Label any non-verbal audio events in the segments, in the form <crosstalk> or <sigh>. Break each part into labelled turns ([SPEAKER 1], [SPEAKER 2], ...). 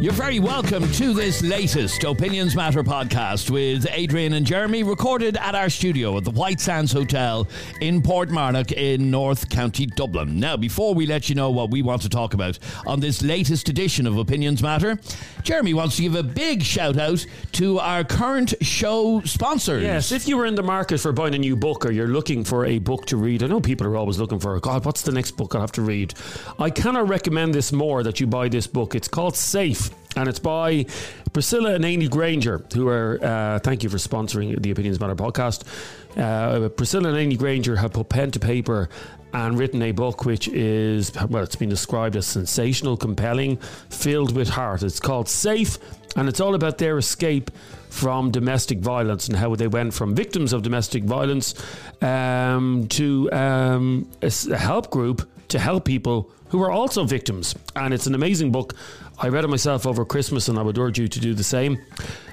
[SPEAKER 1] You're very welcome to this latest Opinions Matter podcast with Adrian and Jeremy, recorded at our studio at the White Sands Hotel in Portmarnock in North County Dublin. Now, before we let you know what we want to talk about on this latest edition of Opinions Matter, Jeremy wants to give a big shout out to our current show sponsors.
[SPEAKER 2] Yes, if you were in the market for buying a new book or you're looking for a book to read, I know people are always looking for, God, what's the next book I'll have to read? I cannot recommend this more that you buy this book. It's called Safe and it's by Priscilla and Amy Granger, who are, uh, thank you for sponsoring the Opinions Matter podcast. Uh, Priscilla and Amy Granger have put pen to paper and written a book which is, well, it's been described as sensational, compelling, filled with heart. It's called Safe, and it's all about their escape from domestic violence and how they went from victims of domestic violence um, to um, a help group to help people who are also victims. And it's an amazing book. I read it myself over Christmas, and I would urge you to do the same.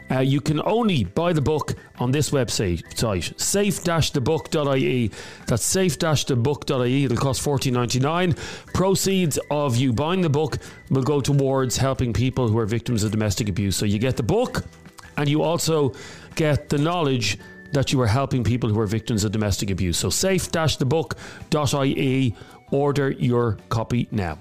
[SPEAKER 2] Uh, you can only buy the book on this website, site, safe-thebook.ie. That's safe-thebook.ie. It'll cost fourteen ninety nine. Proceeds of you buying the book will go towards helping people who are victims of domestic abuse. So you get the book, and you also get the knowledge that you are helping people who are victims of domestic abuse. So safe-thebook.ie. Order your copy now.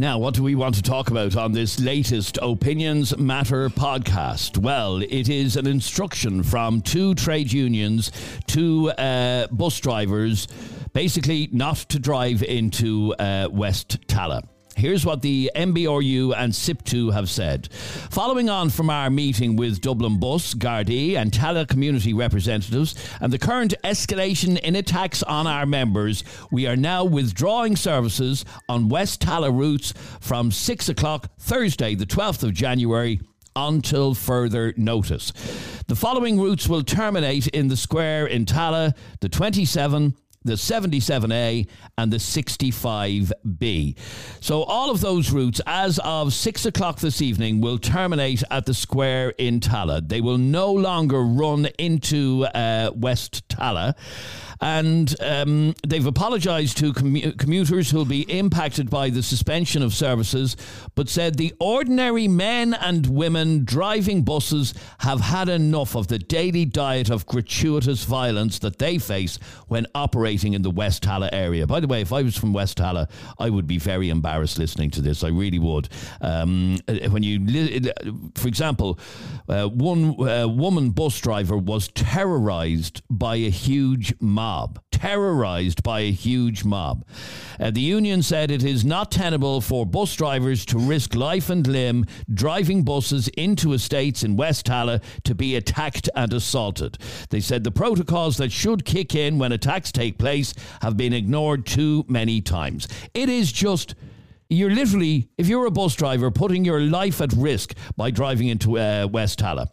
[SPEAKER 1] Now, what do we want to talk about on this latest Opinions Matter podcast? Well, it is an instruction from two trade unions to uh, bus drivers, basically not to drive into uh, West Tallaght. Here's what the NBRU and SIPTU have said. Following on from our meeting with Dublin Bus, Gardaí, and Tallaght community representatives, and the current escalation in attacks on our members, we are now withdrawing services on West Tallaght routes from 6 o'clock Thursday, the 12th of January until further notice. The following routes will terminate in the square in Tallaght, the 27, the 77A and the 65B. So all of those routes, as of 6 o'clock this evening, will terminate at the square in Tallaght. They will no longer run into uh, West Tallaght and um, they've apologised to commu- commuters who'll be impacted by the suspension of services, but said the ordinary men and women driving buses have had enough of the daily diet of gratuitous violence that they face when operating in the West Tallaght area. By the way, if I was from West Tallaght, I would be very embarrassed listening to this. I really would. Um, when you, li- for example, uh, one uh, woman bus driver was terrorised by a huge mob mob, terrorized by a huge mob. Uh, the union said it is not tenable for bus drivers to risk life and limb driving buses into estates in West Tallaght to be attacked and assaulted. They said the protocols that should kick in when attacks take place have been ignored too many times. It is just you're literally, if you're a bus driver, putting your life at risk by driving into uh, West Tallaght.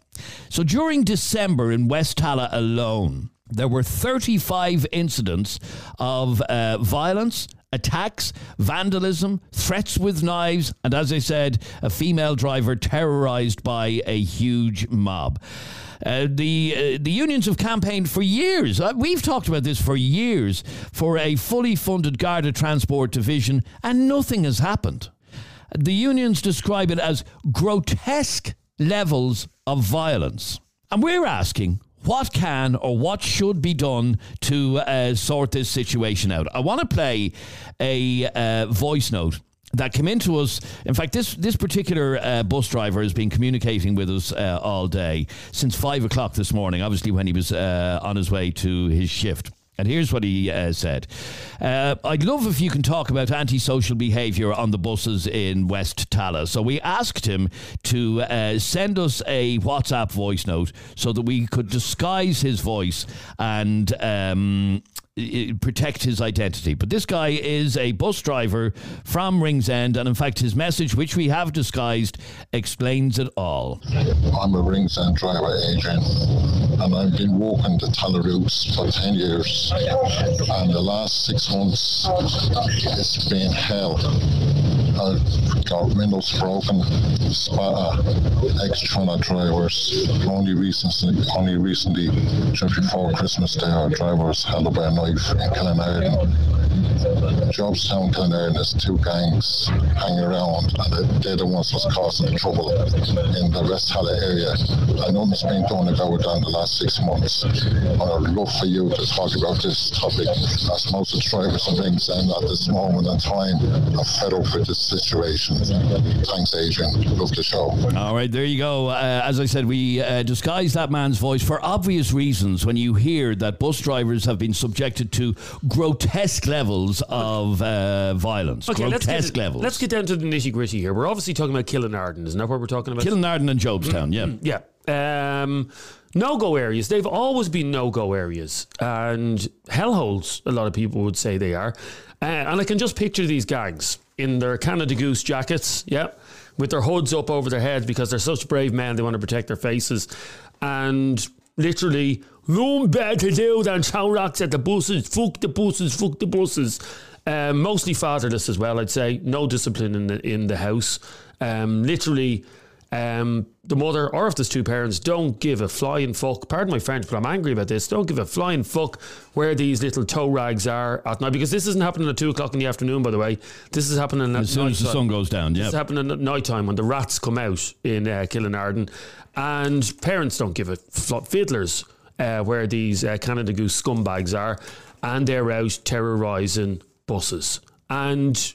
[SPEAKER 1] So during December in West Tallaght alone, there were 35 incidents of uh, violence, attacks, vandalism, threats with knives, and as I said, a female driver terrorized by a huge mob. Uh, the uh, the unions have campaigned for years. Uh, we've talked about this for years for a fully funded Garda Transport division, and nothing has happened. The unions describe it as grotesque levels of violence. And we're asking, what can or what should be done to uh, sort this situation out. I want to play a uh, voice note that came into us. In fact, this this particular uh, bus driver has been communicating with us uh, all day since five o'clock this morning. Obviously, when he was uh, on his way to his shift. And here's what he uh, said uh, I'd love if you can talk about antisocial behaviour on the buses in West Tallaght. So we asked him to uh, send us a WhatsApp voice note so that we could disguise his voice and um, protect his identity. But this guy is a bus driver from Ringsend, and in fact, his message, which we have disguised, explains it all.
[SPEAKER 3] I'm a Ringsend driver, Adrian, and I've been walking the Tallaght routes for 10 years, and the last six months it's been hell got windows broken, spot ex-Trona drivers. Only recently, only recently, just before Christmas Day, our driver was held by a knife in Killinarden. Jobstown, Killinarden, there's two gangs hanging around, and they're the ones that's causing the trouble in the West Tallaght area. I know it's been done about in the last six months. I'd love for you to talk about this topic, as most of the drivers and things, and at this moment in time, I'm fed up with this situation. Thanks, Adrian. Love the show.
[SPEAKER 1] All right, there you go. Uh, as I said, we uh, disguise that man's voice for obvious reasons when you hear that bus drivers have been subjected to grotesque levels of uh, violence.
[SPEAKER 2] Okay, let's
[SPEAKER 1] grotesque
[SPEAKER 2] get,
[SPEAKER 1] levels.
[SPEAKER 2] let's get down to the nitty gritty here. We're obviously talking about Killinarden, isn't that what we're talking about?
[SPEAKER 1] Killinarden and Jobstown, yeah.
[SPEAKER 2] Yeah. Um, no go areas. They've always been no go areas. And hellholes, a lot of people would say they are. Uh, and I can just picture these gangs in their Canada Goose jackets, yeah, with their hoods up over their heads because they're such brave men, they want to protect their faces. And literally, no better to do than shout rocks at the buses, fuck the buses, fuck the buses. Um, mostly fatherless as well, I'd say. No discipline in the in the house. Um, literally, um, the mother, or if there's two parents, don't give a flying fuck. Pardon my French, but I'm angry about this. Don't give a flying fuck where these little toe rags are at night because this isn't happening at two o'clock in the afternoon. By the way, this is happening at
[SPEAKER 1] As soon as the
[SPEAKER 2] night
[SPEAKER 1] sun goes down, yeah.
[SPEAKER 2] This is happening at night time when the rats come out in uh, Killinarden, and parents don't give a fl- fiddlers uh, where these uh, Canada Goose scumbags are, and they're out terrorising buses. And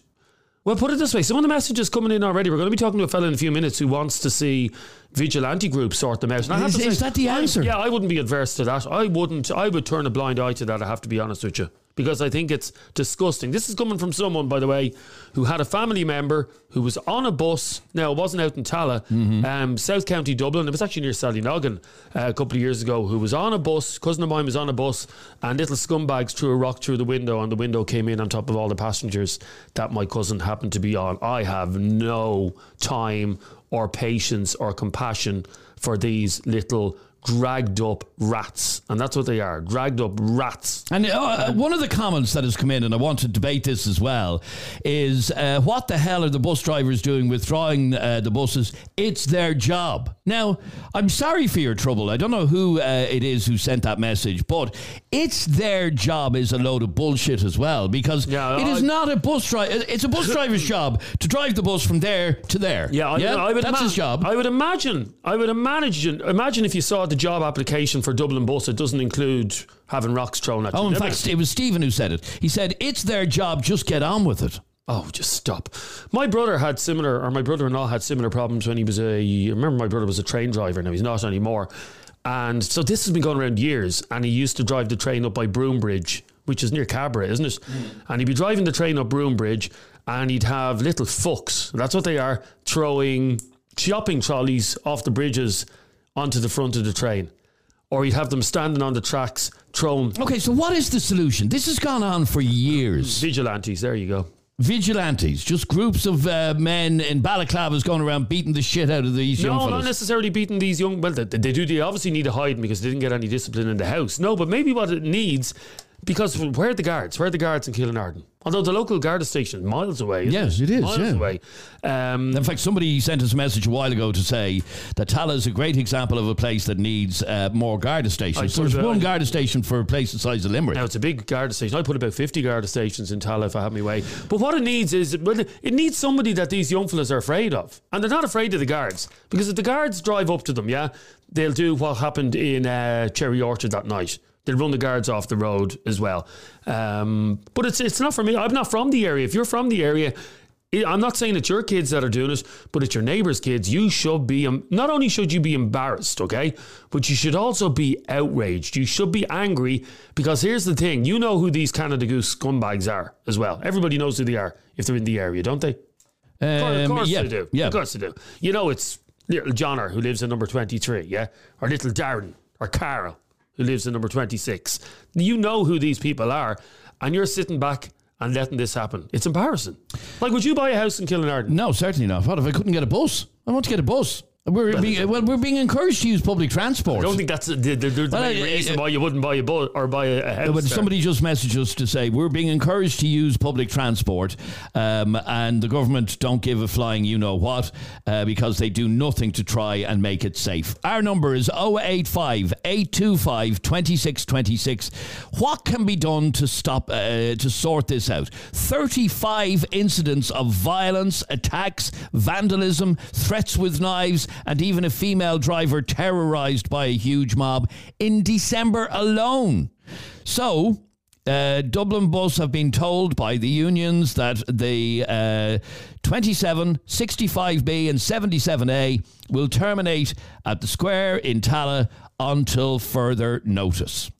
[SPEAKER 2] well, put it this way: some of the messages coming in already. We're going to be talking to a fellow in a few minutes who wants to see vigilante groups sort them out. And I
[SPEAKER 1] Is-
[SPEAKER 2] to
[SPEAKER 1] is that the
[SPEAKER 2] I-
[SPEAKER 1] answer?
[SPEAKER 2] yeah, I wouldn't be adverse to that. I wouldn't. I would turn a blind eye to that. I have to be honest with you. Because I think it's disgusting. This is coming from someone, by the way, who had a family member who was on a bus. Now, it wasn't out in Tallaght,
[SPEAKER 1] Mm-hmm.
[SPEAKER 2] um, South County Dublin. It was actually near Sallynoggin uh, a couple of years ago, who was on a bus. Cousin of mine was on a bus, and little scumbags threw a rock through the window, and the window came in on top of all the passengers that my cousin happened to be on. I have no time or patience or compassion for these little dragged up rats. And that's what they are dragged up rats.
[SPEAKER 1] And uh, one of the comments that has come in, and I want to debate this as well, is uh, what the hell are the bus drivers doing withdrawing uh, the buses? It's their job. Now, I'm sorry for your trouble. I don't know who uh, it is who sent that message, but it's their job is a load of bullshit as well because
[SPEAKER 2] Yeah,
[SPEAKER 1] it is
[SPEAKER 2] I-
[SPEAKER 1] not a bus driver. It's a bus <laughs> driver's job to drive the bus from there to there.
[SPEAKER 2] Yeah, I, I would
[SPEAKER 1] that's
[SPEAKER 2] ima-
[SPEAKER 1] his job.
[SPEAKER 2] I would imagine. I would imagine. Imagine if you saw the job application for Dublin Bus, it doesn't include having rocks thrown at you.
[SPEAKER 1] Oh, in fact, it was Stephen who said it. He said, It's their job, just get on with it.
[SPEAKER 2] Oh, just stop. My brother had similar, or my brother in law had similar problems when he was a. I remember my brother was a train driver. Now he's not anymore. And so this has been going around years. And he used to drive the train up by Broombridge, which is near Cabra, isn't it? Mm. And he'd be driving the train up Broombridge and he'd have little fucks. That's what they are, throwing shopping trolleys off the bridges onto the front of the train. Or he'd have them standing on the tracks, thrown.
[SPEAKER 1] Okay, so what is the solution? This has gone on for years.
[SPEAKER 2] vigilantes. There you go.
[SPEAKER 1] Vigilantes, just groups of uh, men in balaclavas going around beating the shit out of these young
[SPEAKER 2] No, not necessarily beating these young. Well, they, they do. They obviously need to hide because they didn't get any discipline in the house. No, but maybe what it needs, because where are the guards? Where are the guards in Killinarden? Although the local guard station is miles away. isn't
[SPEAKER 1] Yes, it is,
[SPEAKER 2] Miles
[SPEAKER 1] yeah.
[SPEAKER 2] away. Um,
[SPEAKER 1] In fact, somebody sent us a message a while ago to say that Tallaght is a great example of a place that needs uh, more
[SPEAKER 2] guard
[SPEAKER 1] stations.
[SPEAKER 2] put
[SPEAKER 1] There's
[SPEAKER 2] it-
[SPEAKER 1] one guard station for a place the size of Limerick.
[SPEAKER 2] now it's a big guard station. I put about fifty guard stations in Tallaght if I have my way. But what it needs is well, it needs somebody that these young fellas are afraid of, and they're not afraid of the guards because if the guards drive up to them, yeah, they'll do what happened in uh, Cherry Orchard that night. They'll run the guards off the road as well. Um, but it's it's not for me. I'm not from the area. If you're from the area. I'm not saying it's your kids that are doing it, but it's your neighbor's kids. You should be, um, not only should you be embarrassed, okay, but you should also be outraged. You should be angry because here's the thing you know who these Canada Goose scumbags are as well. Everybody knows who they are if they're in the area, don't they? Of course- of
[SPEAKER 1] Um,
[SPEAKER 2] course
[SPEAKER 1] yeah,
[SPEAKER 2] they do.
[SPEAKER 1] yeah.
[SPEAKER 2] Of course they do. You know, it's little Johnner who lives in number 23, yeah? Or little Darren or Carol who lives in number 26. You know who these people are, and you're sitting back and letting this happen. It's embarrassing. Like, would you buy a house in Killinarden?
[SPEAKER 1] No, certainly not. What if I couldn't get a bus? I want to get a bus. We're being, well, we're being encouraged to use public transport.
[SPEAKER 2] I don't think that's the, the, the,
[SPEAKER 1] Well,
[SPEAKER 2] main reason why you wouldn't buy a bus or buy a, a house.
[SPEAKER 1] but
[SPEAKER 2] there.
[SPEAKER 1] somebody just messaged us to say we're being encouraged to use public transport, um, and the government don't give a flying you know what uh, because they do nothing to try and make it safe. Our number is 085 825 2626. What can be done to stop uh, to sort this out? 35 incidents of violence, attacks, vandalism, threats with knives, and even a female driver terrorized by a huge mob in December alone. So, uh, Dublin Bus have been told by the unions that the uh, 27, 65B, and 77A will terminate at the square in Tallaght until further notice.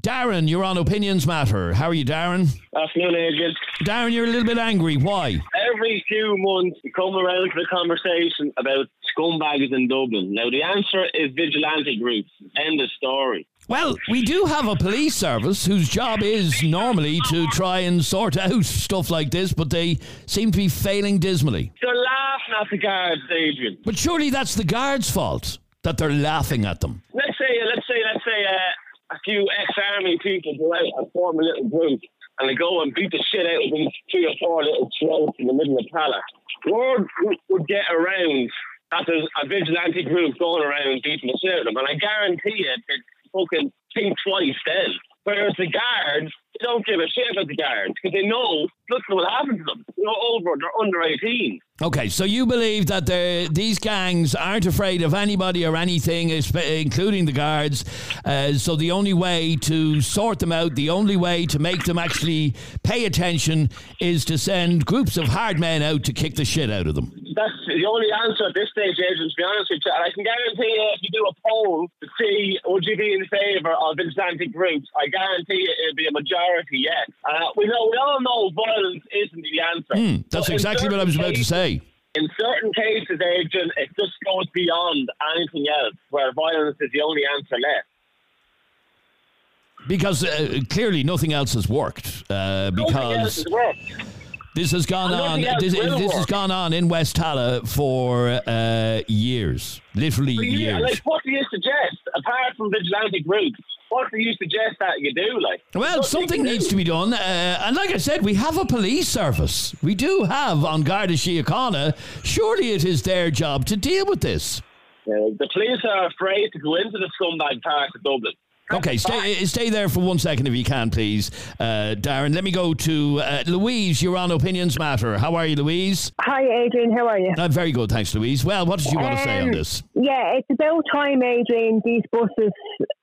[SPEAKER 1] Darren, you're on Opinions Matter. How are you, Darren?
[SPEAKER 4] Afternoon, Adrian.
[SPEAKER 1] Darren, you're a little bit angry. Why?
[SPEAKER 4] Every few months, we come around to the conversation about scumbags in Dublin. Now, the answer is vigilante groups. End of story.
[SPEAKER 1] Well, we do have a police service whose job is normally to try and sort out stuff like this, but they seem to be failing dismally.
[SPEAKER 4] They're laughing at the guards, Adrian.
[SPEAKER 1] But surely that's the guards' fault that they're laughing at them.
[SPEAKER 4] Let's say, let's say, let's say uh, a few ex-army people go out and form a little group, and they go and beat the shit out of these three or four little throats in the middle of Tallaght. Word would- get around that there's a vigilante group going around beating the shit out of them, and I guarantee it, they'd fucking think twice then. Whereas the guards, they don't give a shit about the guards because they know at what happened to them. They're over, they're under 18.
[SPEAKER 1] Okay, so you believe that the, these gangs aren't afraid of anybody or anything, including the guards. Uh, so the only way to sort them out, the only way to make them actually pay attention, is to send groups of hard men out to kick the shit out of them.
[SPEAKER 4] That's the only answer at this stage, Adrian, to be honest with you. And I can guarantee you, if you do a poll to see would you be in favour of vigilante groups, I guarantee you it'll be a majority yes. Uh, we know, we all know violence isn't the answer.
[SPEAKER 1] Hmm, that's exactly what I was about to say.
[SPEAKER 4] In certain cases, Adrian, it just goes beyond anything else, where violence is the only answer left.
[SPEAKER 1] Because uh, clearly nothing else has worked. Uh, because this has gone on. This, this has gone on in West Tallaght for uh, years, literally
[SPEAKER 4] But you-
[SPEAKER 1] years.
[SPEAKER 4] Like, what do you suggest, apart from vigilante groups? What do you suggest that you do? Like,
[SPEAKER 1] Well, something needs
[SPEAKER 4] do.
[SPEAKER 1] to be done. Uh, and like I said, we have a police service. We do have on Garda Síochána. Surely it is their job to deal with this.
[SPEAKER 4] Uh, the police are afraid to go into the scumbag part of Dublin.
[SPEAKER 1] Okay, stay, uh, stay there for one second if you can, please, uh, Darren. Let me go to uh, Louise. You're on Opinions Matter. How are you, Louise?
[SPEAKER 5] Hi, Adrian. How are you?
[SPEAKER 1] I'm very good, thanks, Louise. Well, what did you want to say on
[SPEAKER 5] Um,
[SPEAKER 1] this?
[SPEAKER 5] Yeah, it's about time, Adrian, these buses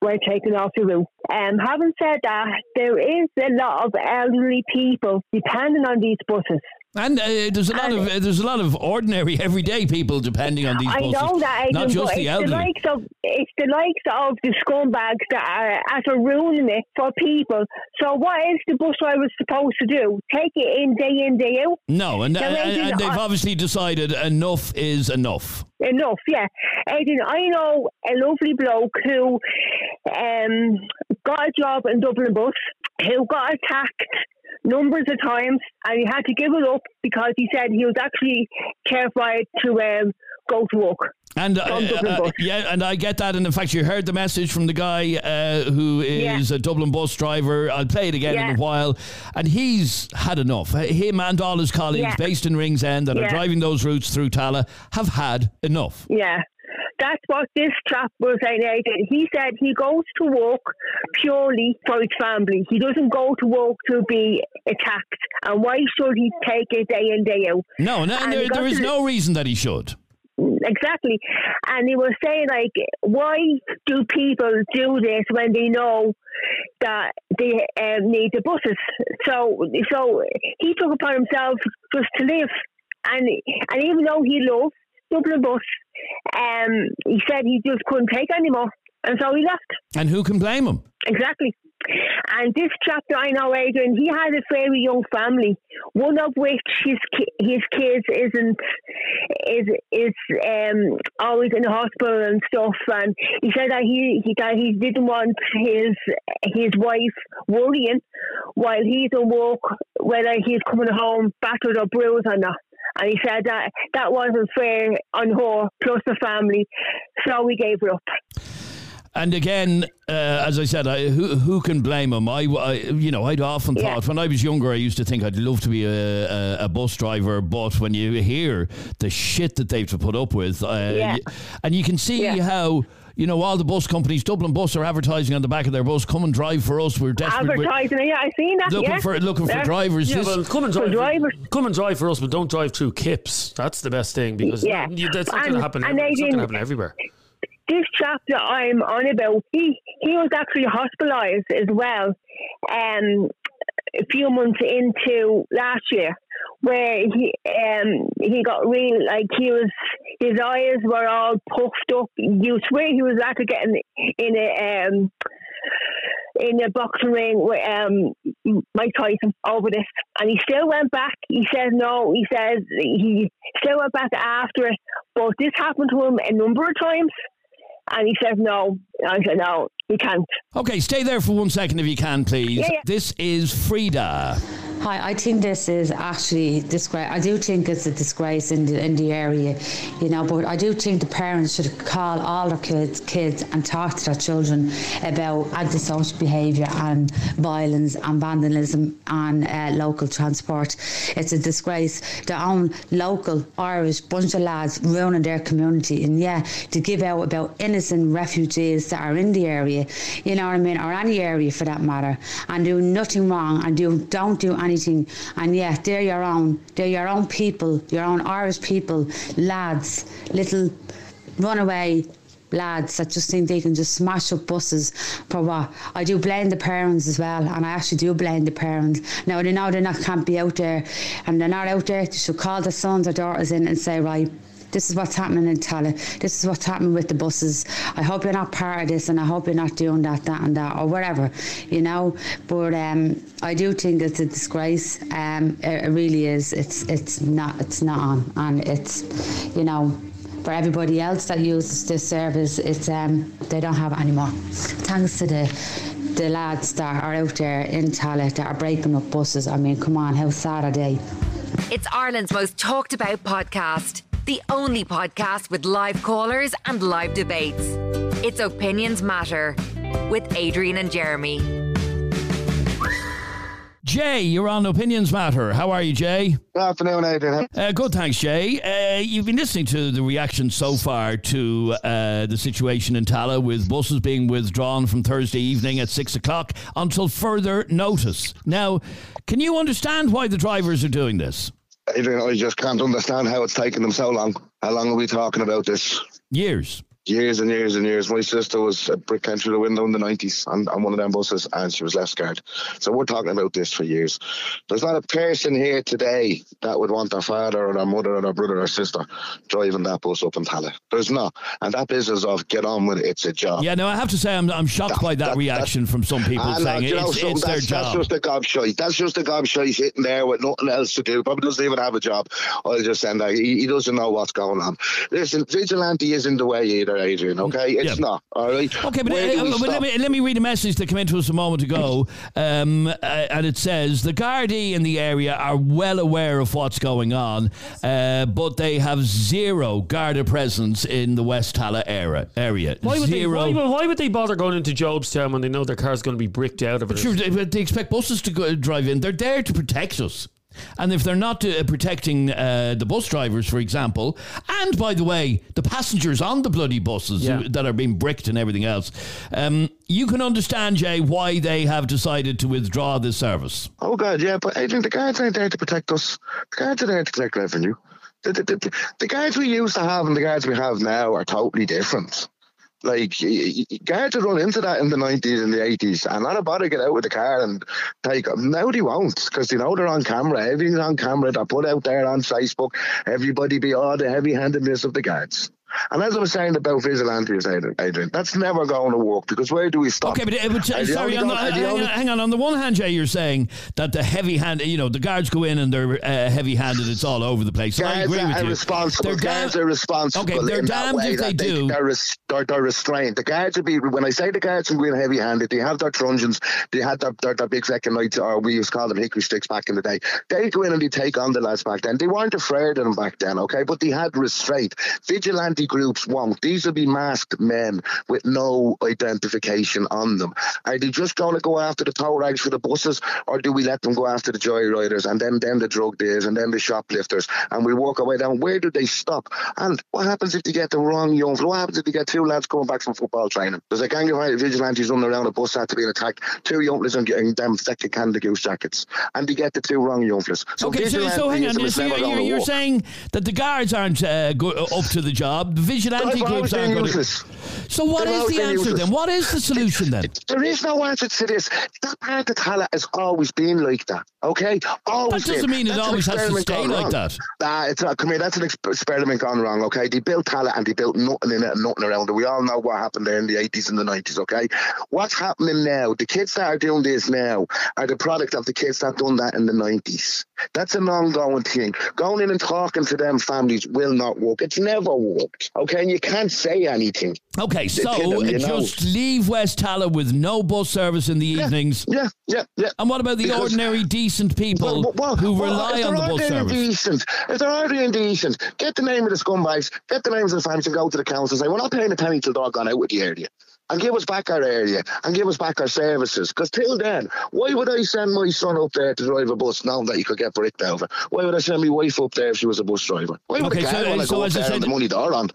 [SPEAKER 5] were taken off the route. Um, having said that, there is a lot of elderly people depending on these buses.
[SPEAKER 1] And uh, there's a lot of uh, there's a lot of ordinary, everyday people depending on these
[SPEAKER 5] I
[SPEAKER 1] buses,
[SPEAKER 5] know that,
[SPEAKER 1] not just the
[SPEAKER 5] it's the
[SPEAKER 1] elderly.
[SPEAKER 5] likes of it's the likes of the scumbags that are, that are ruining it for people. So what is the bus driver supposed to do? Take it in day in day out?
[SPEAKER 1] No, and,
[SPEAKER 5] Now,
[SPEAKER 1] and, and they've
[SPEAKER 5] I-
[SPEAKER 1] obviously decided enough is enough.
[SPEAKER 5] enough, yeah. Adrian, I know a lovely bloke who um, got a job in Dublin Bus, who got attacked numbers of times, and he had to give it up because he said he was actually terrified to um, go to work.
[SPEAKER 1] And uh, uh, yeah, and I get that. And in fact, you heard the message from the guy uh, who is a Dublin bus driver. I'll play it again in a while. And he's had enough. Him and all his colleagues
[SPEAKER 5] Yeah.
[SPEAKER 1] based in Ringsend that are driving those routes through Tallaght have had enough.
[SPEAKER 5] Yeah. That's what this chap was saying. He said he goes to work purely for his family. He doesn't go to work to be attacked. And why should he take it day in, day out?
[SPEAKER 1] No, And there, there is no reason that he should.
[SPEAKER 5] Exactly. And he was saying, like, why do people do this when they know that they um, need the buses? So, so he took upon himself just to live. And, and even though he loved Dublin bus, um, he said he just couldn't take anymore. And so he left.
[SPEAKER 1] And who can blame him?
[SPEAKER 5] Exactly. And this chap that I know, Adrian, he has a very young family. One of which his ki- his kids isn't is is um always in the hospital and stuff. And he said that he, he that he didn't want his his wife worrying while he's at work whether he's coming home battered or bruised or not. And he said that that wasn't fair on her plus the family, so we gave her up.
[SPEAKER 1] And again, uh, as I said, I, who who can blame him? I, I, you know, I'd often
[SPEAKER 5] Yeah.
[SPEAKER 1] thought when I was younger, I used to think I'd love to be a, a, a bus driver. But when you hear the shit that they've to put up with, uh,
[SPEAKER 5] Yeah.
[SPEAKER 1] and you can see
[SPEAKER 5] Yeah.
[SPEAKER 1] how. You know, all the bus companies, Dublin Bus, are advertising on the back of their bus. Come and drive for us. We're desperate. We're
[SPEAKER 5] Advertising, yeah, I seen that.
[SPEAKER 1] looking
[SPEAKER 5] yeah.
[SPEAKER 1] for looking for
[SPEAKER 5] Yeah.
[SPEAKER 1] drivers.
[SPEAKER 2] Yeah, well, come and
[SPEAKER 5] For
[SPEAKER 2] drive.
[SPEAKER 5] drivers.
[SPEAKER 2] Come and drive for us, but don't drive through Kips. That's the best thing because
[SPEAKER 5] Yeah.
[SPEAKER 2] you, that's not going to happen.
[SPEAKER 5] and
[SPEAKER 2] everywhere. It's not going to happen everywhere.
[SPEAKER 5] this chap that I'm on about, he he was actually hospitalised as well, um, a few months into last year, where he um he got real like he was his eyes were all puffed up. You swear he was after getting in a um in a boxing ring with um Mike Tyson over this, and he still went back. He says no. He says he still went back after it, but this happened to him a number of times. And he says no. I said no, he can't.
[SPEAKER 1] Okay, stay there for one second if you can, please.
[SPEAKER 5] Yeah, yeah.
[SPEAKER 1] This is Frida.
[SPEAKER 6] Hi, I think this is actually disgrace. I do think it's a disgrace in the in the area, you know. But I do think the parents should call all their kids kids and talk to their children about antisocial behaviour and violence and vandalism and uh, local transport. It's a disgrace. Their own local Irish bunch of lads ruining their community, and yeah, to give out about innocent refugees that are in the area, you know what I mean, or any area for that matter, and do nothing wrong and do don't do anything. And yeah, they're your own, they're your own people, your own Irish people, lads, little runaway lads that just think they can just smash up buses for what? I do blame the parents as well, and I actually do blame the parents. Now they know they not can't be out there, and they're not out there. They should call their sons or daughters in and say, right. This is what's happening in Tallaght. This is what's happening with the buses. I hope you're not part of this, and I hope you're not doing that, that, and that, or whatever, you know. But um, I do think it's a disgrace. Um, it, it really is. It's it's not it's not on, and it's you know for everybody else that uses this service, it's um, they don't have it anymore. Thanks to the the lads that are out there in Tallaght that are breaking up buses. I mean, come on, how sad are they?
[SPEAKER 7] It's Ireland's most talked about podcast, the only podcast with live callers and live debates. It's Opinions Matter with Adrian and Jeremy.
[SPEAKER 1] Jay, you're on Opinions Matter. How are you, Jay?
[SPEAKER 8] Good afternoon, Adrian.
[SPEAKER 1] Uh, good, thanks, Jay. Uh, you've been listening to the reaction so far to uh, the situation in Tallaght with buses being withdrawn from Thursday evening at six o'clock until further notice. Now, can you understand why the drivers are doing this?
[SPEAKER 8] I just can't understand how it's taken them so long. How long are we talking about this?
[SPEAKER 1] Years.
[SPEAKER 8] Years and years and years. My sister was a brick came through the window in the 90s on, on one of them buses and she was left scarred. So we're talking about this for years. There's not a person here today that would want their father or their mother or their brother or sister driving that bus up in Tallaght. There's not. And that business of get on with it, it's a job.
[SPEAKER 1] Yeah, no, I have to say I'm, I'm shocked
[SPEAKER 8] That-
[SPEAKER 1] by that,
[SPEAKER 8] that-
[SPEAKER 1] reaction from some people
[SPEAKER 8] no,
[SPEAKER 1] uh,
[SPEAKER 8] saying you know
[SPEAKER 1] it's, it's their
[SPEAKER 8] that's, that's
[SPEAKER 1] job.
[SPEAKER 8] just a gobshite. That's just a gobshite he's sitting there with nothing else to do. Probably doesn't even have a job. I'll just send that. He, he doesn't know what's going on. Listen, vigilante isn't the way either, Adrian. Okay, it's
[SPEAKER 1] Yeah.
[SPEAKER 8] not. All right.
[SPEAKER 1] Okay, but, uh, but let, me, let me read a message that came into us a moment ago. Um, uh, and it says The Gardaí in the area are well aware of what's going on, uh, but they have zero Garda presence in the West Tallaght area. area.
[SPEAKER 2] Why would, they, why, would- why would they bother going into Jobstown when they know their car's going to be bricked out of it?
[SPEAKER 1] Sure, they, they expect buses to go, drive in. They're there to protect us. And if they're not uh, protecting uh, the bus drivers, for example, and by the way, the passengers on the bloody buses
[SPEAKER 2] Yeah.
[SPEAKER 1] who, that are being bricked and everything else, um, you can understand, Jay, why they have decided to withdraw this service.
[SPEAKER 8] Oh God, yeah, but Adrian, the guards ain't there to protect us. The guards are there to collect revenue. The, the, the, the guards we used to have and the guards we have now are totally different. Like guards would run into that in the nineties and the eighties, and not a to get out with the car and take them. Now they won't because they know they're on camera. Everything's on camera. They're put out there on Facebook. Everybody be oh, all the heavy-handedness of the guards. And as I was saying about vigilantes, Adrian, that's never going to work because where do we stop?
[SPEAKER 1] Okay, but, uh, but uh, sorry, on the, uh, hang, on, hang, on, on. the one hand, Jay, you're saying that the heavy hand, you know, the guards go in and they're uh, heavy handed, it's all over the place.
[SPEAKER 8] Guards
[SPEAKER 1] I agree with you.
[SPEAKER 8] Responsible.
[SPEAKER 1] They're
[SPEAKER 8] guards are responsible.
[SPEAKER 1] Okay, they're damned if they,
[SPEAKER 8] they
[SPEAKER 1] do.
[SPEAKER 8] They're, res- they're, they're, restrained. The guards would be, when I say the guards are being heavy handed, they have their truncheons, they had their, their, their big second nights, or we used to call them hickory sticks back in the day. They go in and they take on the lads back then. They weren't afraid of them back then, okay, but they had restraint. Vigilante groups won't. These will be masked men with no identification on them. Are they just going to go after the tow rags for the buses, or do we let them go after the joyriders and then, then the drug dealers and then the shoplifters and we walk away down? Where do they stop? And what happens if they get the wrong young? What happens if they get two lads coming back from football training? There's a gang of vigilantes running around a bus after being attacked, two young and getting them second Canada Goose jackets, and they get the two wrong young So
[SPEAKER 1] okay, so, so hang on. So you're, you're saying that the guards aren't uh, go, up to the job. The vigilante groups aren't going to. So what They're is the answer useless. then? What is the solution then?
[SPEAKER 8] There is no answer to this. That part of Tallaght has always been like that. Okay, always.
[SPEAKER 1] That doesn't
[SPEAKER 8] been.
[SPEAKER 1] mean it
[SPEAKER 8] that's
[SPEAKER 1] always has to stay like that.
[SPEAKER 8] Nah, it's not. Come here, that's an experiment gone wrong. Okay, they built Tallaght and they built nothing in it and nothing around it. We all know what happened there in the eighties and the nineties. Okay, what's happening now? The kids that are doing this now are the product of the kids that done that in the nineties. That's an ongoing thing. Going in and talking to them families will not work. It's never worked. Okay, and you can't say anything.
[SPEAKER 1] Okay, so them, just know. leave West Tallaght with no bus service in the
[SPEAKER 8] yeah,
[SPEAKER 1] evenings.
[SPEAKER 8] Yeah, yeah, yeah.
[SPEAKER 1] And what about the because, ordinary decent people well, well, who well, rely on the bus service?
[SPEAKER 8] Decent, if they're ordinary decent, get the name of the scumbags, get the names of the families, and go to the council and say, "We're not paying a penny till dog gone out with the area." And give us back our area and give us back our services. Because till then, why would I send my son up there to drive a bus now that you could get bricked over? Why would I send my wife up there if she was a bus driver? Why would okay, I so, want to so go up there said, the money they're on?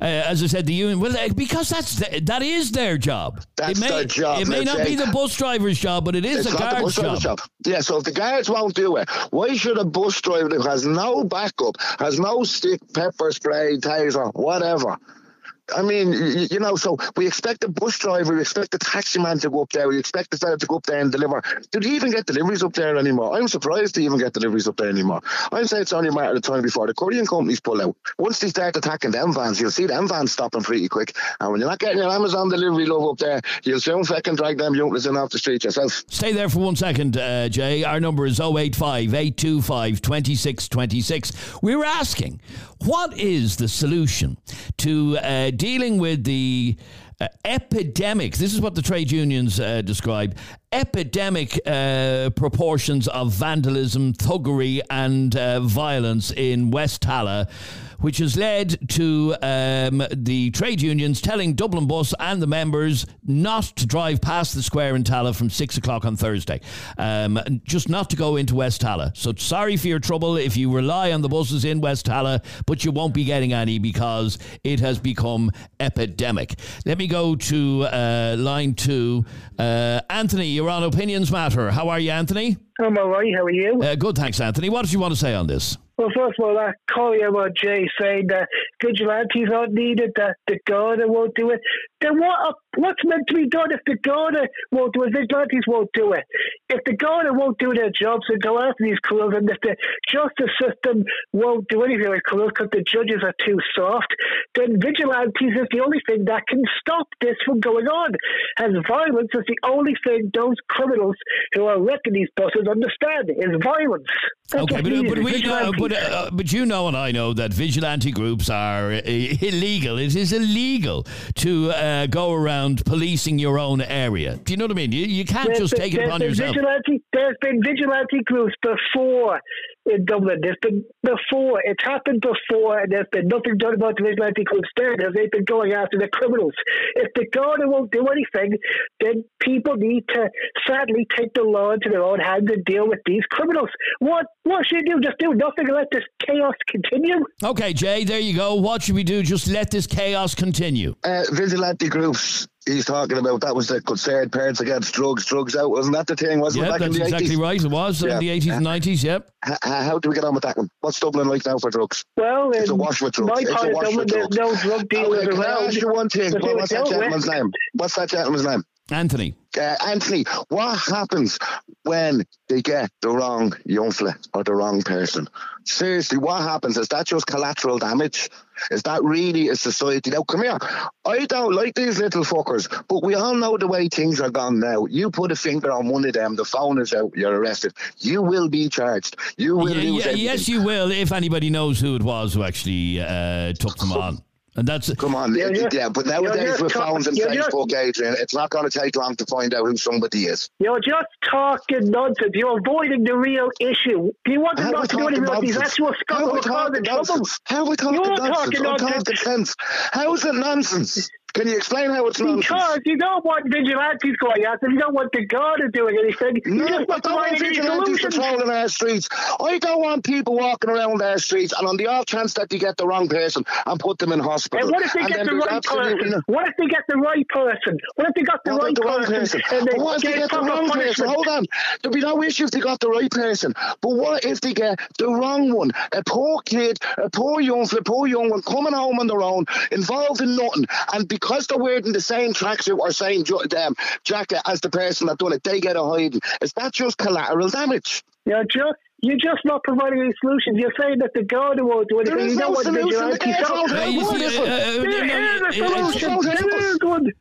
[SPEAKER 1] Uh, as I said, the union. Well, uh, because that's the, that is their job.
[SPEAKER 8] That's
[SPEAKER 1] it may,
[SPEAKER 8] their job.
[SPEAKER 1] It may not say. be the bus driver's job, but it is
[SPEAKER 8] it's
[SPEAKER 1] a guard's
[SPEAKER 8] job. job. Yeah. So if the guards won't do it, why should a bus driver who has no backup, has no stick, pepper spray, taser, whatever? I mean, you, know, so we expect the bus driver, we expect the taxi man to go up there, we expect the fella to go up there and deliver. Do they even get deliveries up there anymore? I'm surprised they even get deliveries up there anymore. I'd say it's only a matter of time before the courier companies pull out. Once they start attacking them vans, you'll see them vans stopping pretty quick. And when you're not getting your Amazon delivery love up there, you'll soon fucking drag them younglers in off the street yourself.
[SPEAKER 1] Stay there for one second, uh, Jay. Our number is 085 825 2626. We were asking, what is the solution to uh, dealing with the uh, epidemic? This is what the trade unions uh, describe epidemic uh, proportions of vandalism, thuggery, and uh, violence in West Tallaght, which has led to um, the trade unions telling Dublin Bus and the members not to drive past the square in Tallaght from six o'clock on Thursday, um, just not to go into West Tallaght. So sorry for your trouble if you rely on the buses in West Tallaght, but you won't be getting any because it has become epidemic. Let me go to uh, line two. Uh, Anthony, you're on Opinions Matter. How are you, Anthony?
[SPEAKER 9] I'm all right. How are you?
[SPEAKER 1] Uh, good, thanks, Anthony. What did you want to say on this?
[SPEAKER 9] Well, first of all, that Collier what Jay saying that vigilantes aren't needed, that the Garda won't do it. Then what? What's meant to be done if the Garda won't do it? Vigilantes won't do it. If the Garda won't do their jobs and go after these criminals, and if the justice system won't do anything with criminals because the judges are too soft, then vigilantes is the only thing that can stop this from going on. And violence is the only thing those criminals who are wrecking these buses understand is violence. That's
[SPEAKER 1] okay, but, but we know, but, uh, but you know and I know that vigilante groups are uh, illegal. It is illegal to uh, go around policing your own area. Do you know what I mean? You, you can't
[SPEAKER 9] there's
[SPEAKER 1] just
[SPEAKER 9] been,
[SPEAKER 1] take it upon yourself.
[SPEAKER 9] Vigilante, there's been vigilante groups before in Dublin. There's been before. It's happened before, and there's been nothing done about the vigilante groups. They've been going after the criminals. If the Garda won't do anything, then people need to sadly take the law into their own hands and deal with these criminals. What what should you do? Just do nothing and let this chaos continue?
[SPEAKER 1] Okay, Jay, there you go. What should we do? Just let this chaos continue.
[SPEAKER 8] Uh, vigilante groups he's talking about that was the concerned parents against drugs, drugs out. Wasn't that the thing? Wasn't
[SPEAKER 1] yep,
[SPEAKER 8] it back
[SPEAKER 1] that's
[SPEAKER 8] in the
[SPEAKER 1] exactly
[SPEAKER 8] 80s?
[SPEAKER 1] right. It was yeah. in the 80s and 90s, yep.
[SPEAKER 8] How, how, do we get on with that one? What's Dublin like now for drugs?
[SPEAKER 9] Well,
[SPEAKER 8] it's a wash with drugs.
[SPEAKER 9] My
[SPEAKER 8] it's
[SPEAKER 9] part
[SPEAKER 8] of
[SPEAKER 9] Dublin, there's no drug dealers
[SPEAKER 8] oh,
[SPEAKER 9] around.
[SPEAKER 8] Can I ask you one thing? Well, what's that gentleman's name? What's that gentleman's name?
[SPEAKER 1] Anthony.
[SPEAKER 8] uh, Anthony, what happens when they get the wrong young fella or the wrong person? Seriously, what happens? Is that just collateral damage? Is that really a society? Now, come here. I don't like these little fuckers, but we all know the way things are gone now. You put a finger on one of them, the phone is out, you're arrested. You will be charged. You will
[SPEAKER 1] Yeah,
[SPEAKER 8] lose
[SPEAKER 1] yeah, yes, you will if anybody knows who it was who actually uh, took them on. And that's
[SPEAKER 8] Come on,
[SPEAKER 9] You're
[SPEAKER 8] yeah,
[SPEAKER 9] just-
[SPEAKER 8] but
[SPEAKER 9] you're
[SPEAKER 8] nowadays
[SPEAKER 9] just
[SPEAKER 8] with
[SPEAKER 9] talk-
[SPEAKER 8] phones and
[SPEAKER 9] you're just-
[SPEAKER 8] Facebook, Adrian, it's not going to take long to find out who somebody is.
[SPEAKER 9] You're just talking nonsense. You're avoiding the real issue. Do you want to
[SPEAKER 8] How are we
[SPEAKER 9] not do anything
[SPEAKER 8] talking
[SPEAKER 9] about these
[SPEAKER 8] nonsense?
[SPEAKER 9] actual
[SPEAKER 8] How are
[SPEAKER 9] scuffles causing
[SPEAKER 8] talking
[SPEAKER 9] trouble?
[SPEAKER 8] How are we talking
[SPEAKER 9] You're
[SPEAKER 8] nonsense?
[SPEAKER 9] talking
[SPEAKER 8] I'm
[SPEAKER 9] nonsense.
[SPEAKER 8] talking sense. How is it nonsense? Can you explain how it's nonsense?
[SPEAKER 9] Because you don't want vigilantes going after. You don't want the guard doing anything. You
[SPEAKER 8] No,
[SPEAKER 9] just
[SPEAKER 8] I
[SPEAKER 9] want
[SPEAKER 8] don't want vigilantes patrolling our streets. I don't want people walking around our streets and on the off chance that you get the wrong person and put them in hospital.
[SPEAKER 9] And what if they
[SPEAKER 8] And
[SPEAKER 9] get the right person?
[SPEAKER 8] no-
[SPEAKER 9] What if they get the right person? What if they got the
[SPEAKER 8] What
[SPEAKER 9] right
[SPEAKER 8] the wrong
[SPEAKER 9] person?
[SPEAKER 8] person?
[SPEAKER 9] And
[SPEAKER 8] what if they
[SPEAKER 9] get
[SPEAKER 8] the wrong person? Hold on. There'll be no issue if they got the right person. But what if they get the wrong one? A poor kid, a poor young a poor young one coming home on their own, involved in nothing. And because they're wearing the same tracksuit or same jo- um, jacket as the person that done it, they get a hiding. Is that just collateral damage?
[SPEAKER 9] You're just you're just not providing any solutions. You're saying that the guard won't do anything.
[SPEAKER 8] There is
[SPEAKER 9] you
[SPEAKER 8] no
[SPEAKER 9] don't want
[SPEAKER 8] solution.
[SPEAKER 9] vigilantes.
[SPEAKER 8] The guards
[SPEAKER 9] So-
[SPEAKER 8] won't
[SPEAKER 1] Hey, you
[SPEAKER 8] What
[SPEAKER 1] see,
[SPEAKER 8] is
[SPEAKER 1] uh,
[SPEAKER 8] it?
[SPEAKER 1] uh,
[SPEAKER 9] There
[SPEAKER 1] no,
[SPEAKER 9] is a
[SPEAKER 1] it- it's-
[SPEAKER 9] solution. There is one.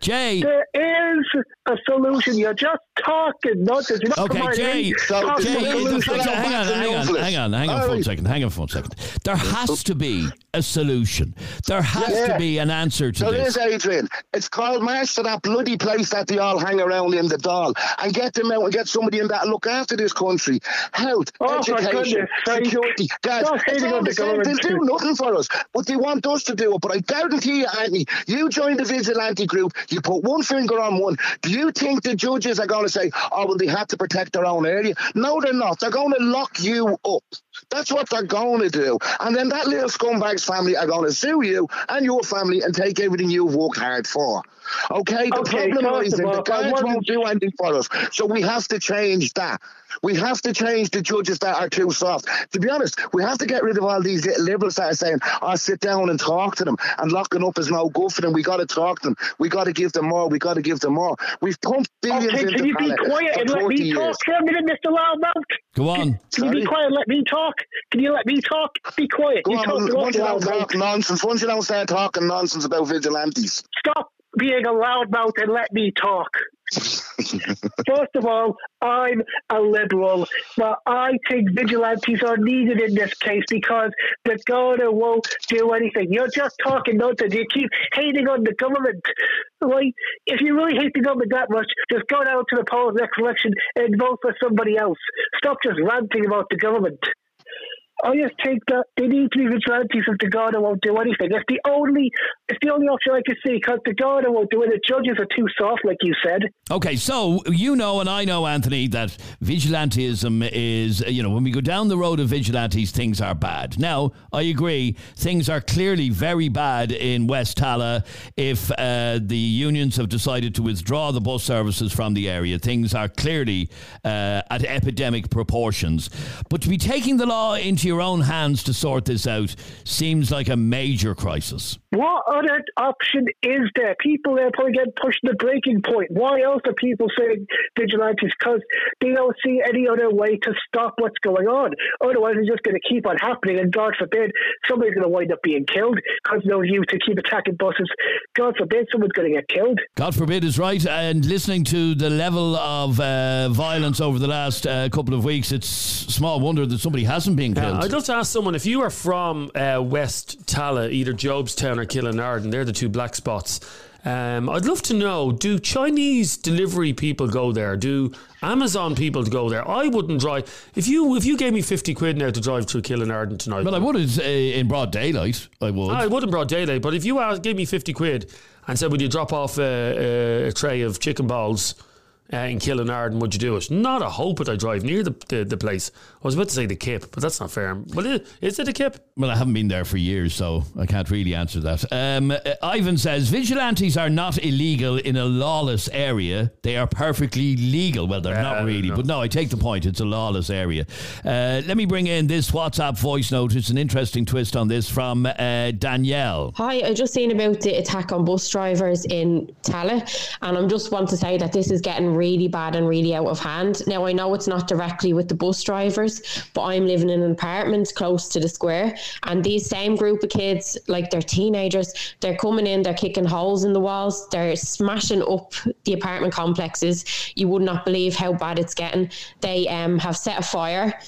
[SPEAKER 1] Jay.
[SPEAKER 9] There is a solution. You're just talking nonsense. You're not
[SPEAKER 1] Okay,
[SPEAKER 9] providing
[SPEAKER 1] Jay,
[SPEAKER 9] any
[SPEAKER 8] So,
[SPEAKER 1] Jay,
[SPEAKER 8] Jay,
[SPEAKER 1] the
[SPEAKER 9] solution.
[SPEAKER 1] fact-
[SPEAKER 8] Now
[SPEAKER 1] hang on,
[SPEAKER 8] to
[SPEAKER 1] hang on, hang on, hang on for
[SPEAKER 8] a
[SPEAKER 1] second, hang on for a second. There has to be a solution. There has to be an answer to
[SPEAKER 8] So
[SPEAKER 1] this.
[SPEAKER 8] there's Adrian. It's called march to that bloody place that they all hang around in the doll and get them out and get somebody in that look after this country. Health,
[SPEAKER 9] Oh, my
[SPEAKER 8] education,
[SPEAKER 9] goodness
[SPEAKER 8] security. Guys, it's all the
[SPEAKER 9] the
[SPEAKER 8] same. They
[SPEAKER 9] government.
[SPEAKER 8] do nothing for us, but they want us to do it. But I guarantee you, Anthony, you join the vigilante group, you put one finger on one. Do you think the judges are going to say, oh, well, they had to protect their own area? No, they're not. They're going to lock you up. That's what they're going to do. And then that little scumbag's family are going to sue you and your family and take everything you've worked hard for. Okay? The
[SPEAKER 9] Okay,
[SPEAKER 8] problem
[SPEAKER 9] first
[SPEAKER 8] is
[SPEAKER 9] of
[SPEAKER 8] that
[SPEAKER 9] all,
[SPEAKER 8] the
[SPEAKER 9] I
[SPEAKER 8] guards
[SPEAKER 9] wanted-
[SPEAKER 8] won't do anything for us. So we have to change that. We have to change the judges that are too soft. To be honest, we have to get rid of all these little liberals that are saying, "I sit down and talk to them," and locking up is no good for them. We got to talk to them. We got to give them more. We got to give them more. We've pumped billions
[SPEAKER 9] Okay,
[SPEAKER 8] into
[SPEAKER 9] can you be
[SPEAKER 8] Pallet
[SPEAKER 9] quiet
[SPEAKER 8] for
[SPEAKER 9] and let
[SPEAKER 8] 30
[SPEAKER 9] me talk
[SPEAKER 8] years.
[SPEAKER 9] for a minute, Mr. Loudmouth?
[SPEAKER 1] Go on.
[SPEAKER 9] Can you be quiet and let me talk? Can you let me talk? Be quiet.
[SPEAKER 8] Go
[SPEAKER 9] you
[SPEAKER 8] on,
[SPEAKER 9] talk
[SPEAKER 8] once
[SPEAKER 9] a lot
[SPEAKER 8] you don't talk nonsense, once you don't start talking nonsense about vigilantes.
[SPEAKER 9] Stop being a loudmouth and let me talk. <laughs> First of all, I'm a liberal, but I think vigilantes are needed in this case because the Garda won't do anything. You're just talking nonsense. You keep hating on the government. Right? If you really hate the government that much, just go down to the polls next election and vote for somebody else. Stop just ranting about the government. I just think that they need to be vigilantes if the Garda won't do anything. It's the only, it's the only option I can see because the Garda won't do it. The judges are too soft, like you said.
[SPEAKER 1] Okay, so you know, and I know, Anthony, that vigilantism is, you know, when we go down the road of vigilantes, things are bad. Now, I agree, things are clearly very bad in West Tallaght. If uh, the unions have decided to withdraw the bus services from the area, things are clearly uh, at epidemic proportions. But to be taking the law into your own hands to sort this out seems like a major crisis.
[SPEAKER 9] What other option is there? People are probably getting pushed to the breaking point. Why else are people saying vigilantes? Because they don't see any other way to stop what's going on. Otherwise, it's just going to keep on happening. And God forbid, somebody's going to wind up being killed because no you to keep attacking buses. God forbid, someone's going to get killed.
[SPEAKER 1] God forbid is right. And listening to the level of uh, violence over the last uh, couple of weeks, it's small wonder that somebody hasn't been killed.
[SPEAKER 2] I'd love to ask someone if you are from uh, West Tallaght, either Jobstown or Killinarden, they're the two black spots. Um, I'd love to know do Chinese delivery people go there? Do Amazon people go there? I wouldn't drive. If you if you gave me 50 quid now to drive through Killinarden tonight.
[SPEAKER 1] well, I would uh, in broad daylight. I would.
[SPEAKER 2] I would in broad daylight, but if you asked, gave me 50 quid and said, Would you drop off a, a, a tray of chicken balls uh, in Killinarden, would you do it? Not a hope would I drive near the, the, the place. I was about to say the Kip, but that's not fair. Well, i- is it a Kip?
[SPEAKER 1] Well, I haven't been there for years, so I can't really answer that. Um, uh, Ivan says vigilantes are not illegal in a lawless area. They are perfectly legal. Well, they're not really, but no, I take the point. It's a lawless area. Uh, let me bring in this WhatsApp voice note. It's an interesting twist on this from uh, Danielle.
[SPEAKER 10] Hi, I just seen about the attack on bus drivers in Tallaght, and I'm just want to say that this is getting really bad and really out of hand. Now I know it's not directly with the bus drivers, but I'm living in an apartment close to the square, and these same group of kids, like they're teenagers, they're coming in, they're kicking holes in the walls, they're smashing up the apartment complexes. You would not believe how bad it's getting. They um have set a fire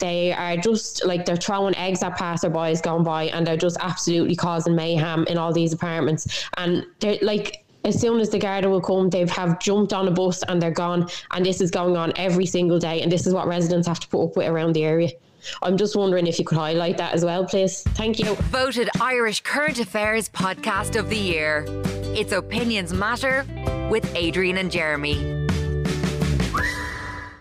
[SPEAKER 10] they are just like they're throwing eggs at passerbys going by and they're just absolutely causing mayhem in all these apartments and they're like as soon as the Garda will come, they have have jumped on a bus and they're gone. And this is going on every single day. And this is what residents have to put up with around the area. I'm just wondering if you could highlight that as well, please. Thank you.
[SPEAKER 7] Voted Irish Current Affairs Podcast of the Year. It's Opinions Matter with Adrian and Jeremy.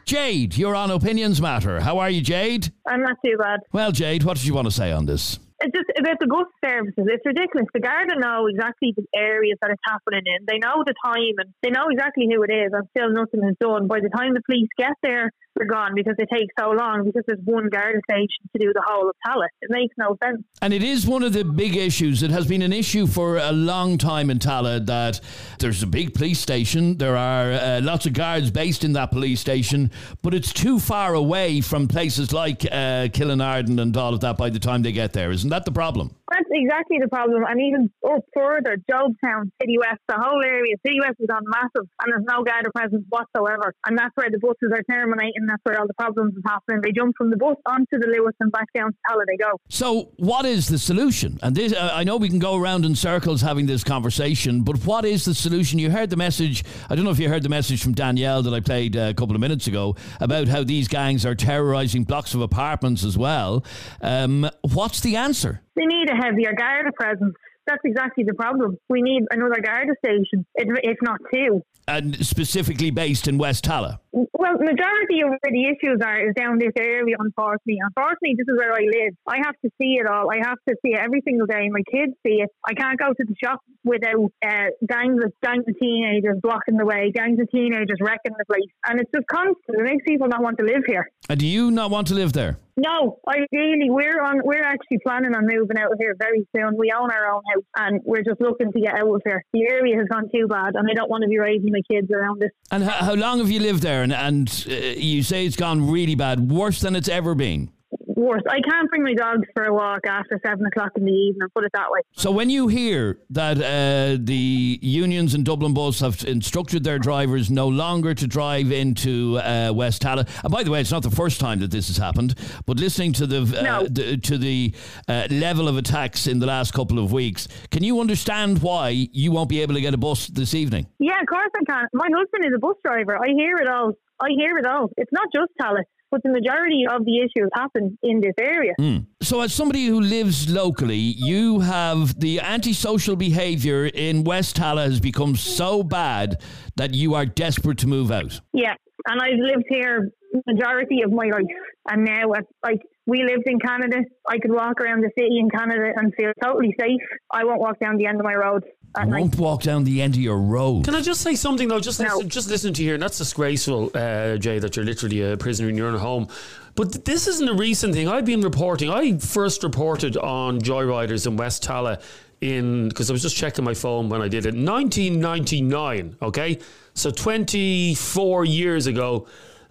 [SPEAKER 1] Jade, you're on Opinions Matter. How are you, Jade?
[SPEAKER 11] I'm not too bad.
[SPEAKER 1] Well, Jade, what did you want to say on this?
[SPEAKER 11] It's just about the bus services. It's ridiculous. The Garda know exactly the areas that it's happening in. They know the time and they know exactly who it is, and still nothing is done. By the time the police get there, they're gone because it takes so long because there's one Garda station to do the whole of Tallaght. It makes no sense.
[SPEAKER 1] And it is one of the big issues. It has been an issue for a long time in Tallaght that there's a big police station. There are uh, lots of guards based in that police station, but it's too far away from places like uh, Killinarden and all of that by the time they get there. Isn't that the problem?
[SPEAKER 11] That's exactly the problem. And even up further, Jobstown, City West, the whole area, City West has gone massive and there's no Garda presence whatsoever. And that's where the buses are terminating. That's where all the problems are happening. They jump from the bus onto the Luas and back down to Tallaght they go.
[SPEAKER 1] So, what is the solution? And this, uh, I know we can go around in circles having this conversation, but what is the solution? You heard the message. I don't know if you heard the message from Danielle that I played uh, a couple of minutes ago about how these gangs are terrorising blocks of apartments as well. Um, what's the answer?
[SPEAKER 11] They need a heavier Garda presence. That's exactly the problem. We need another Garda station, if if not two.
[SPEAKER 1] And specifically based in West Tallaght.
[SPEAKER 11] Well, majority of where the issues are is down this area, unfortunately. Unfortunately, this is where I live. I have to see it all. I have to see it every single day. My kids see it. I can't go to the shop without uh, gangs of gangs of teenagers blocking the way, gangs of teenagers wrecking the place, and it's just constant. It makes people not want to live here.
[SPEAKER 1] And do you not want to live there?
[SPEAKER 11] No, ideally we're on. We're actually planning on moving out of here very soon. We own our own house, and we're just looking to get out of here. The area has gone too bad, and I don't want to be raising my kids around this.
[SPEAKER 1] And how, how long have you lived there? And, and uh, you say it's gone really bad, worse than it's ever been.
[SPEAKER 11] Worse, I can't bring my dogs for a walk after seven o'clock in the evening. Put it that way.
[SPEAKER 1] So when you hear that uh, the unions in Dublin Bus have instructed their drivers no longer to drive into uh, West Tallaght, and by the way, it's not the first time that this has happened, but listening to the, uh,
[SPEAKER 11] No.
[SPEAKER 1] the to the uh, level of attacks in the last couple of weeks, can you understand why you won't be able to get a bus this evening?
[SPEAKER 11] Yeah, of course I can. My husband is a bus driver. I hear it all. I hear it all. It's not just Tallaght, but the majority of the issues happen in this area.
[SPEAKER 1] So, as somebody who lives locally, you have the antisocial behaviour in West Tallaght has become so bad that you are desperate to move out.
[SPEAKER 11] Yeah, and I've lived here majority of my life, and now uh, like we lived in Canada, I could walk around the city in Canada and feel totally safe. I won't walk down the end of my road at
[SPEAKER 1] You won't walk down the end of your road.
[SPEAKER 2] Can I just say something though? Just
[SPEAKER 11] No.
[SPEAKER 2] listen, just listen to you here, and that's disgraceful, uh, Jay, that you're literally a prisoner in your own home. But th- this isn't a recent thing. I've been reporting. I first reported on joyriders in West Tallaght in because I was just checking my phone when I did it. 1999. Okay, so 24 years ago,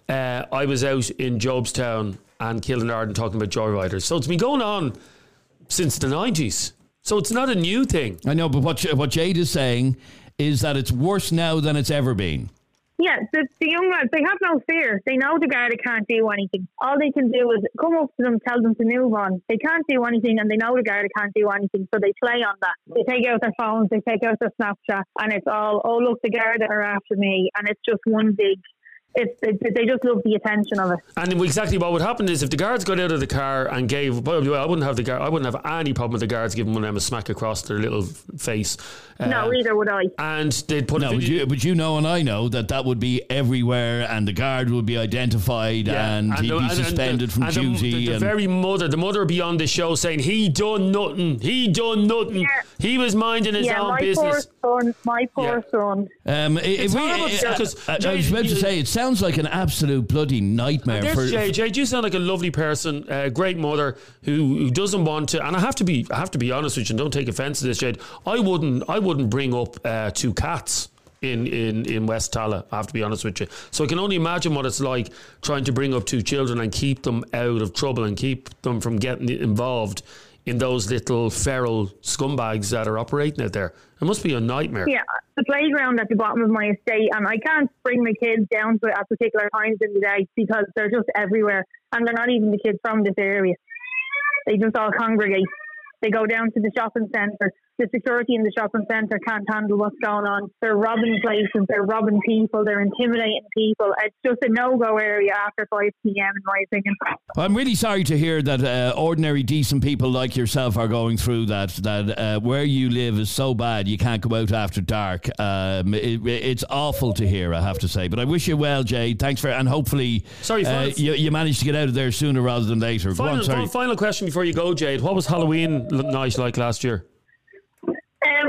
[SPEAKER 2] uh, I was out in Jobstown and Killinarden talking about joyriders. So it's been going on since the 90s. So it's not a new thing.
[SPEAKER 1] I know, but what what Jade is saying is that it's worse now than it's ever been.
[SPEAKER 11] Yeah, the, the young lads, they have no fear. They know the Garda can't do anything. All they can do is come up to them, tell them to move on. They can't do anything, and they know the Garda can't do anything, so they play on that. They take out their phones, they take out their Snapchat, and it's all, oh, look, the Garda are after me, and it's just one big It's, it, they just love the attention of it.
[SPEAKER 2] And exactly what would happen is if the guards got out of the car and gave, well, I wouldn't have the guard, I wouldn't have any problem with the guards giving one of them a smack across their little face.
[SPEAKER 11] no,
[SPEAKER 2] Uh,
[SPEAKER 11] either would I.
[SPEAKER 2] and they'd put
[SPEAKER 1] No,
[SPEAKER 2] a
[SPEAKER 1] but you, but you know and I know that that would be everywhere and the guard would be identified and, he'd
[SPEAKER 2] the-
[SPEAKER 1] be
[SPEAKER 2] and- and
[SPEAKER 1] suspended
[SPEAKER 2] the-
[SPEAKER 1] from
[SPEAKER 2] and the-
[SPEAKER 1] duty.
[SPEAKER 2] The, the
[SPEAKER 1] and,
[SPEAKER 2] very mother, the mother would be on the show saying he done nothing, he done nothing, he was minding his
[SPEAKER 11] yeah,
[SPEAKER 2] own
[SPEAKER 11] my
[SPEAKER 2] business.
[SPEAKER 11] poor son, my poor son.
[SPEAKER 1] um,
[SPEAKER 2] It's
[SPEAKER 1] we,
[SPEAKER 2] horrible,
[SPEAKER 1] uh,
[SPEAKER 2] because
[SPEAKER 1] uh, I was about to say, it sounds like an absolute bloody nightmare
[SPEAKER 2] There's
[SPEAKER 1] for.
[SPEAKER 2] Jay, you sound like a lovely person, a great mother who, who doesn't want to. And I have to be, I have to be honest with you. And don't take offence to this, Jade. I wouldn't, I wouldn't bring up uh, two cats in, in, in West Tallaght. I have to be honest with you. So I can only imagine what it's like trying to bring up two children and keep them out of trouble and keep them from getting involved in those little feral scumbags that are operating out there. It must be a nightmare.
[SPEAKER 11] Yeah, the playground at the bottom of my estate, and I can't bring the kids down to it at particular times in the day because they're just everywhere, and they're not even the kids from this area. They just all congregate. They go down to the shopping centre. The security in the shopping centre can't handle what's going on. They're robbing places. They're robbing people. They're intimidating people. It's just a no-go area after 5 p.m. in my opinion.
[SPEAKER 1] I'm really sorry to hear that uh, ordinary, decent people like yourself are going through that. That uh, where you live is so bad you can't go out after dark. Um, it, it's awful to hear, I have to say. But I wish you well, Jay. Thanks for and hopefully,
[SPEAKER 2] Sorry,
[SPEAKER 1] uh, you, you managed to get out of there sooner rather than later.
[SPEAKER 2] Final,
[SPEAKER 1] on, sorry.
[SPEAKER 2] final question before you go, Jade. What was Halloween night like last year?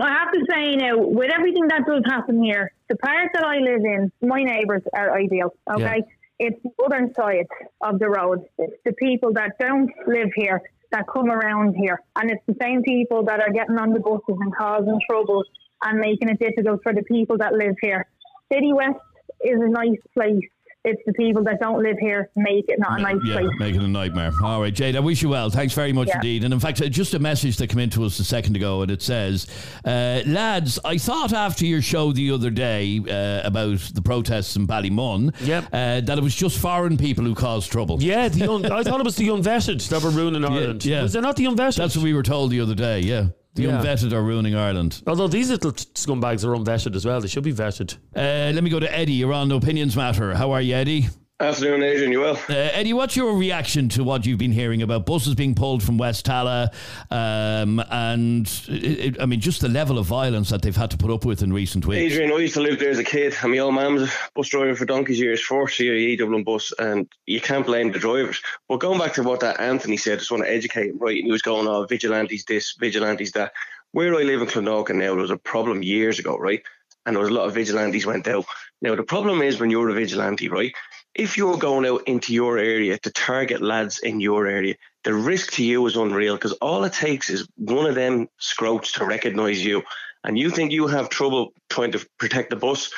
[SPEAKER 11] I have to say now, with everything that does happen here, the part that I live in, my neighbours are ideal. Okay, it's the other side of the road. It's the people that don't live here that come around here, and it's the same people that are getting on the buses and causing trouble and making it difficult for the people that live here. City West is a nice place. It's the people that don't live here make it not a nice
[SPEAKER 1] yeah,
[SPEAKER 11] place.
[SPEAKER 1] making a nightmare. All right, Jade, I wish you well. Thanks very much
[SPEAKER 11] Yeah.
[SPEAKER 1] indeed. And in fact, uh, just a message that came into us a second ago, and it says, uh, Lads, I thought after your show the other day uh, about the protests in Ballymun
[SPEAKER 2] Yep.
[SPEAKER 1] uh, that it was just foreign people who caused trouble.
[SPEAKER 2] Yeah, the un- I thought it was the unvetted that were ruining <laughs> Ireland.
[SPEAKER 1] yeah.
[SPEAKER 2] Was it not the unvetted?
[SPEAKER 1] That's what we were told the other day, yeah. The
[SPEAKER 2] Yeah.
[SPEAKER 1] unvetted are ruining Ireland.
[SPEAKER 2] Although these little scumbags are unvetted as well. They should be vetted.
[SPEAKER 1] Uh, let me go to Eddie. You're on Opinions Matter. How are you, Eddie?
[SPEAKER 12] Afternoon, Adrian. You well?
[SPEAKER 1] Uh, Eddie, what's your reaction to what you've been hearing about buses being pulled from West Tallaght, um, and it, it- I mean, just the level of violence that they've had to put up with in recent weeks?
[SPEAKER 12] Adrian, I used to live there as a kid, and my old was a bus driver for donkey's years, for CIE Dublin bus, and you can't blame the drivers. But going back to what that Anthony said, I just want to educate him, right? And he was going, oh, vigilantes this, vigilantes that. Where I live in Clondalkin now, there was a problem years ago, right? And there was a lot of vigilantes went out. Now, the problem is when you're a vigilante, right? If you're going out into your area to target lads in your area, the risk to you is unreal because all it takes is one of them scroats to recognise you and you think you have trouble trying to protect the bus,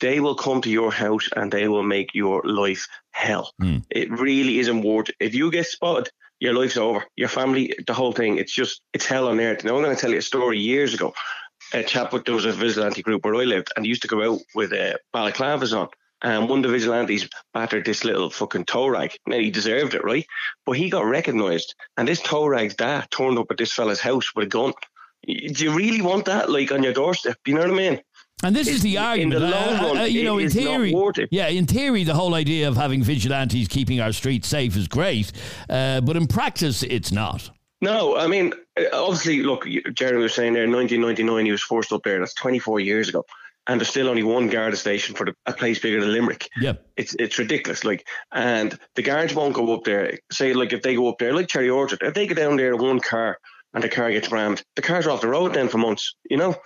[SPEAKER 12] they will come to your house and they will make your life hell. It really isn't worth it. If you get spotted, your life's over. Your family, the whole thing, it's just, it's hell on earth. Now, I'm going to tell you a story years ago. A chap, with- there was a vigilante group where I lived and he used to go out with uh, balaclavas on. And one of the vigilantes battered this little fucking tow rag. Now, he deserved it, right? But he got recognised. And this tow rag's dad turned up at this fella's house with a gun. Do you really want that, like, on your doorstep? You know what I mean?
[SPEAKER 1] And this is the argument.
[SPEAKER 12] In the
[SPEAKER 1] uh,
[SPEAKER 12] long
[SPEAKER 1] uh,
[SPEAKER 12] run,
[SPEAKER 1] uh, you know,
[SPEAKER 12] it
[SPEAKER 1] in
[SPEAKER 12] is not
[SPEAKER 1] theory,
[SPEAKER 12] worth it.
[SPEAKER 1] yeah, in theory, the whole idea of having vigilantes keeping our streets safe is great, uh, but in practice, it's not.
[SPEAKER 12] No, I mean, uh, obviously, look, Jeremy was saying there, in 1999, he was forced up there. That's 24 years ago. And there's still only one Garda station for the, a place bigger than Limerick.
[SPEAKER 1] Yeah.
[SPEAKER 12] It's it's ridiculous. Like, and the guards won't go up there. Say, like, if they go up there, like Cherry Orchard, if they go down there in one car and the car gets rammed, the cars are off the road then for months, you know?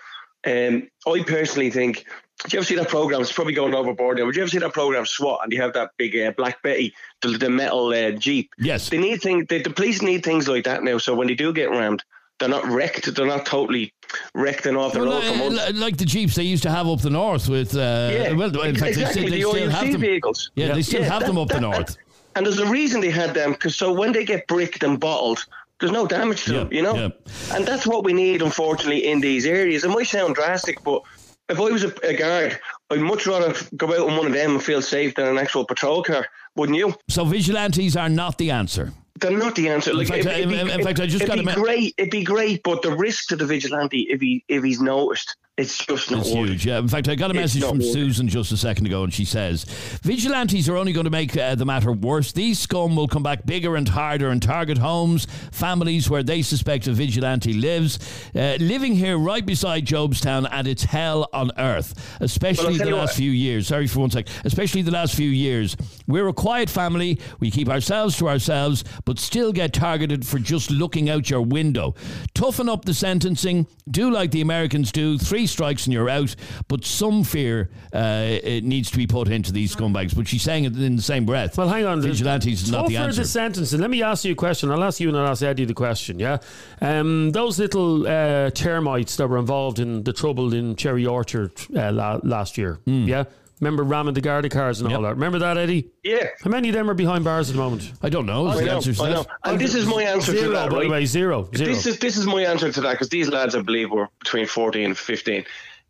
[SPEAKER 12] Um, I personally think, did you ever see that program? It's probably going overboard now. Would you ever see that program SWAT and you have that big uh, Black Betty, the, the metal uh, Jeep?
[SPEAKER 1] Yes.
[SPEAKER 12] They need things, the, the police need things like that now. So when they do get rammed, they're not wrecked. They're not totally wrecked and off the
[SPEAKER 1] Well,
[SPEAKER 12] road for
[SPEAKER 1] uh,
[SPEAKER 12] months.
[SPEAKER 1] li- like the jeeps they used to have up the north with, uh,
[SPEAKER 12] Yeah,
[SPEAKER 1] well, in fact,
[SPEAKER 12] exactly,
[SPEAKER 1] they still, they
[SPEAKER 12] the
[SPEAKER 1] still have them.
[SPEAKER 12] vehicles.
[SPEAKER 1] Yeah, they still
[SPEAKER 12] Yeah,
[SPEAKER 1] have
[SPEAKER 12] that-
[SPEAKER 1] them up the north.
[SPEAKER 12] And there's a reason they had them because so when they get bricked and bottled, there's no damage to them, you know. And that's what we need, unfortunately, in these areas. It might sound drastic, but if I was a, a guard, I'd much rather go out in one of them and feel safe than an actual patrol car, wouldn't you?
[SPEAKER 1] So vigilantes are not the answer.
[SPEAKER 12] They're not the answer.
[SPEAKER 1] In fact,
[SPEAKER 12] it'd
[SPEAKER 1] in-
[SPEAKER 12] be-
[SPEAKER 1] in fact, I just got
[SPEAKER 12] be
[SPEAKER 1] a me-
[SPEAKER 12] great. It'd be great, but the risk to the vigilante if he if he's noticed
[SPEAKER 13] It's just not
[SPEAKER 1] It's huge. Yeah. In fact, I got a message from. Susan just a second ago, and she says vigilantes are only going to make uh, the matter worse. These scum will come back bigger and harder and target homes, families where they suspect a vigilante lives. Uh, living here right beside Jobstown, and it's hell on earth, especially
[SPEAKER 13] I'll
[SPEAKER 1] the last
[SPEAKER 13] what.
[SPEAKER 1] few years. Sorry for one sec. Especially the last few years. We're a quiet family. We keep ourselves to ourselves, but still get targeted for just looking out your window. Toughen up the sentencing. Do like the Americans do. Three strikes and you're out. But some fear uh, it needs to be put into these scumbags. But she's saying it in the same breath.
[SPEAKER 2] Well, hang on.
[SPEAKER 1] Vigilantes is not the answer.
[SPEAKER 2] the sentence. And let me ask you a question. I'll ask you and I'll ask Eddie the question. Yeah, um, those little uh, termites that were involved in the trouble in Cherry Orchard uh, la- last year.
[SPEAKER 1] Hmm.
[SPEAKER 2] Yeah, remember ramming the Garda cars and all that. Remember that, Eddie?
[SPEAKER 13] Yeah.
[SPEAKER 2] How many of them are behind bars at the moment?
[SPEAKER 1] I don't know.
[SPEAKER 13] I know, I know. And this is my answer
[SPEAKER 2] Zero,
[SPEAKER 13] to that,
[SPEAKER 2] by the
[SPEAKER 13] right?
[SPEAKER 2] way, zero, zero.
[SPEAKER 13] This is this is my answer to that because these lads, I believe, were between fourteen and fifteen.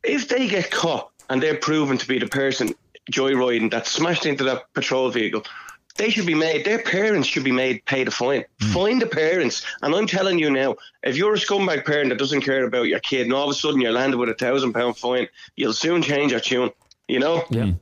[SPEAKER 13] If they get caught and they're proven to be the person joyriding that smashed into that patrol vehicle, they should be made. Their parents should be made pay the fine. Hmm. Find the parents. And I'm telling you now, if you're a scumbag parent that doesn't care about your kid, and all of a sudden you're landed with a thousand pound fine, you'll soon change your tune. You know.
[SPEAKER 2] Yeah. Hmm.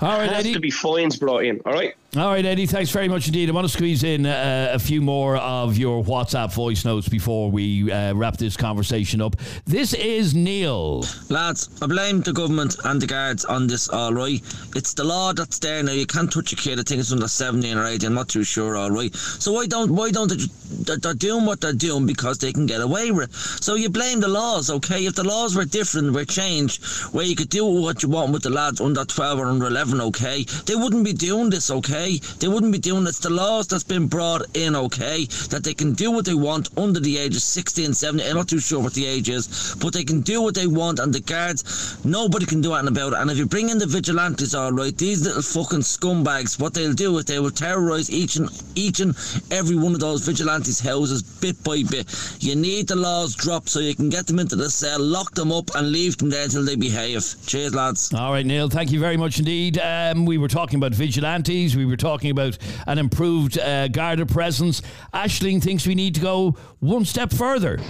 [SPEAKER 1] All right,
[SPEAKER 13] has
[SPEAKER 1] Eddie.
[SPEAKER 13] to be fines brought in. All right.
[SPEAKER 1] All right, Eddie, thanks very much indeed. I want to squeeze in uh, a few more of your WhatsApp voice notes before we uh, wrap this conversation up. This is Neil.
[SPEAKER 14] Lads, I blame the government and the guards on this, all right? It's the law that's there now. You can't touch a kid. I think it's under 17 or 18. I'm not too sure, all right? So why don't why don't they they're, they're doing what they're doing because they can get away with it. So you blame the laws, okay? If the laws were different, were changed, where you could do what you want with the lads under 12 or under 11, okay? They wouldn't be doing this, okay? They wouldn't be doing this. The laws that's been brought in, okay? That they can do what they want under the age of 16, 17. I'm not too sure what the age is, but they can do what they want, and the guards, nobody can do anything about it. And if you bring in the vigilantes, all right, these little fucking scumbags, what they'll do is they will terrorise each and each and every one of those vigilantes' houses bit by bit. You need the laws dropped so you can get them into the cell, lock them up, and leave them there until they behave. Cheers, lads.
[SPEAKER 1] All right, Neil, thank you very much indeed. Um, we were talking about vigilantes, we were talking about an improved uh, Garda presence. Ashling thinks we need to go one step further.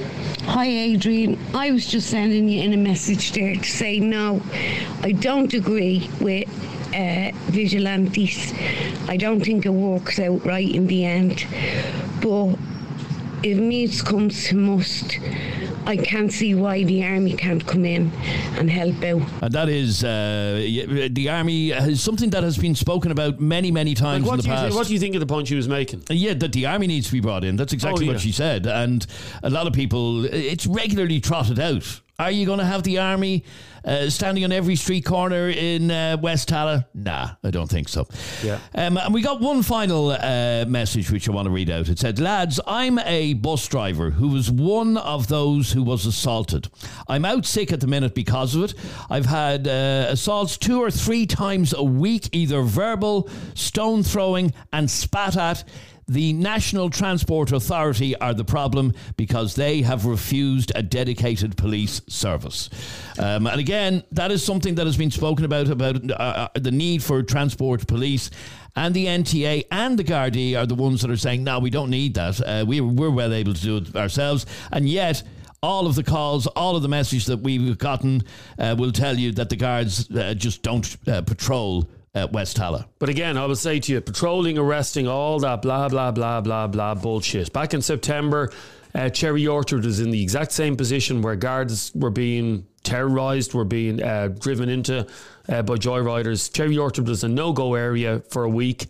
[SPEAKER 15] Hi, Adrian. I was just sending you in a message there to say no, I don't agree with uh, vigilantes. I don't think it works out right in the end. But if needs comes to must, I can't see why the army can't come in and help out.
[SPEAKER 1] And that is uh, the army is something that has been spoken about many, many times
[SPEAKER 2] Like, what,
[SPEAKER 1] in the
[SPEAKER 2] do you
[SPEAKER 1] past.
[SPEAKER 2] think, what do you think of the point she was making?
[SPEAKER 1] Yeah, that the army needs to be brought in. That's exactly
[SPEAKER 2] Oh, yeah.
[SPEAKER 1] what she said. And a lot of people, it's regularly trotted out. Are you going to have the army uh, standing on every street corner in uh, West Tallaght? Nah, I don't think so.
[SPEAKER 2] Yeah.
[SPEAKER 1] Um, and we got one final uh, message which I want to read out. It said, Lads, I'm a bus driver who was one of those who was assaulted. I'm out sick at the minute because of it. I've had uh, assaults two or three times a week, either verbal, stone throwing, and spat at. The National Transport Authority are the problem because they have refused a dedicated police service. Um, and again, that is something that has been spoken about about uh, uh, the need for transport police. And the NTA and the Gardaí are the ones that are saying, no, we don't need that. Uh, we, we're well able to do it ourselves. And yet, all of the calls, all of the messages that we've gotten uh, will tell you that the guards uh, just don't uh, patrol uh, West Tallaght.
[SPEAKER 2] But again, I will say to you, patrolling, arresting, all that blah, blah, blah, blah, blah bullshit. Back in September, uh, Cherry Orchard was in the exact same position where guards were being terrorised, were being uh, driven into uh, by joyriders. Cherry Orchard was a no go area for a week.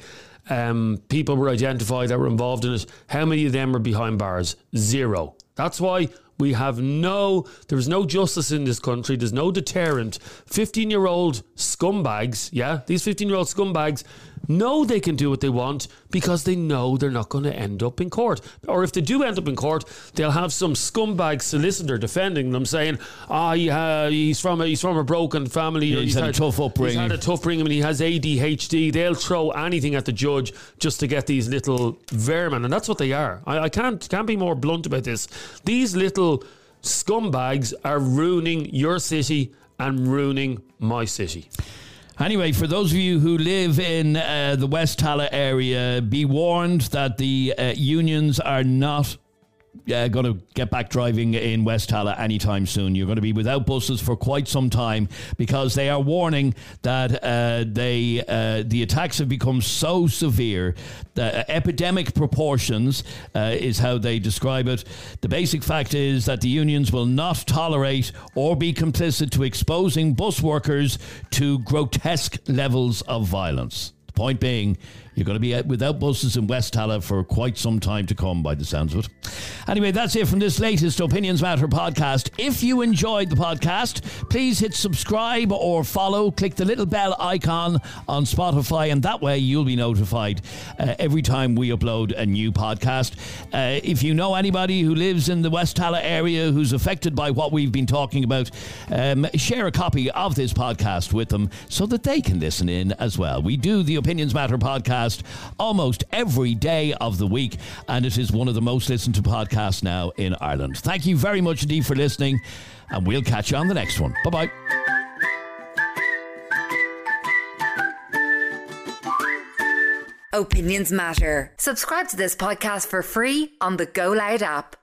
[SPEAKER 2] Um, people were identified that were involved in it. How many of them were behind bars? Zero. That's why we have no, there is no justice in this country. There's no deterrent. 15 year old scumbags, yeah, these 15 year old scumbags know they can do what they want because they know they're not going to end up in court. Or if they do end up in court, they'll have some scumbag solicitor defending them saying, ah, he, uh, he's, from a, he's from a broken family.
[SPEAKER 1] Yeah,
[SPEAKER 2] or
[SPEAKER 1] he's had a tough upbringing.
[SPEAKER 2] He's
[SPEAKER 1] upbringing."
[SPEAKER 2] had a tough upbringing and he has ADHD. They'll throw anything at the judge just to get these little vermin. And that's what they are. I, I can't, can't be more blunt about this. These little scumbags are ruining your city and ruining my city.
[SPEAKER 1] Anyway, for those of you who live in uh, the West Tallaght area, be warned that the uh, unions are not uh, going to get back driving in West Tallaght anytime soon. You're going to be without buses for quite some time because they are warning that uh, they uh, the attacks have become so severe that epidemic proportions uh, is how they describe it. The basic fact is that the unions will not tolerate or be complicit to exposing bus workers to grotesque levels of violence. The point being, you're going to be without buses in West Tallaght for quite some time to come, by the sounds of it. Anyway, that's it from this latest Opinions Matter podcast. If you enjoyed the podcast, please hit subscribe or follow. Click the little bell icon on Spotify, and that way you'll be notified uh, every time we upload a new podcast. Uh, if you know anybody who lives in the West Tallaght area who's affected by what we've been talking about, um, share a copy of this podcast with them so that they can listen in as well. We do the Opinions Matter podcast podcast almost every day of the week, and it is one of the most listened to podcasts now in Ireland. Thank you very much indeed for listening, and we'll catch you on the next one. Bye bye.
[SPEAKER 7] Opinions matter. Subscribe to this podcast for free on the Go Loud app.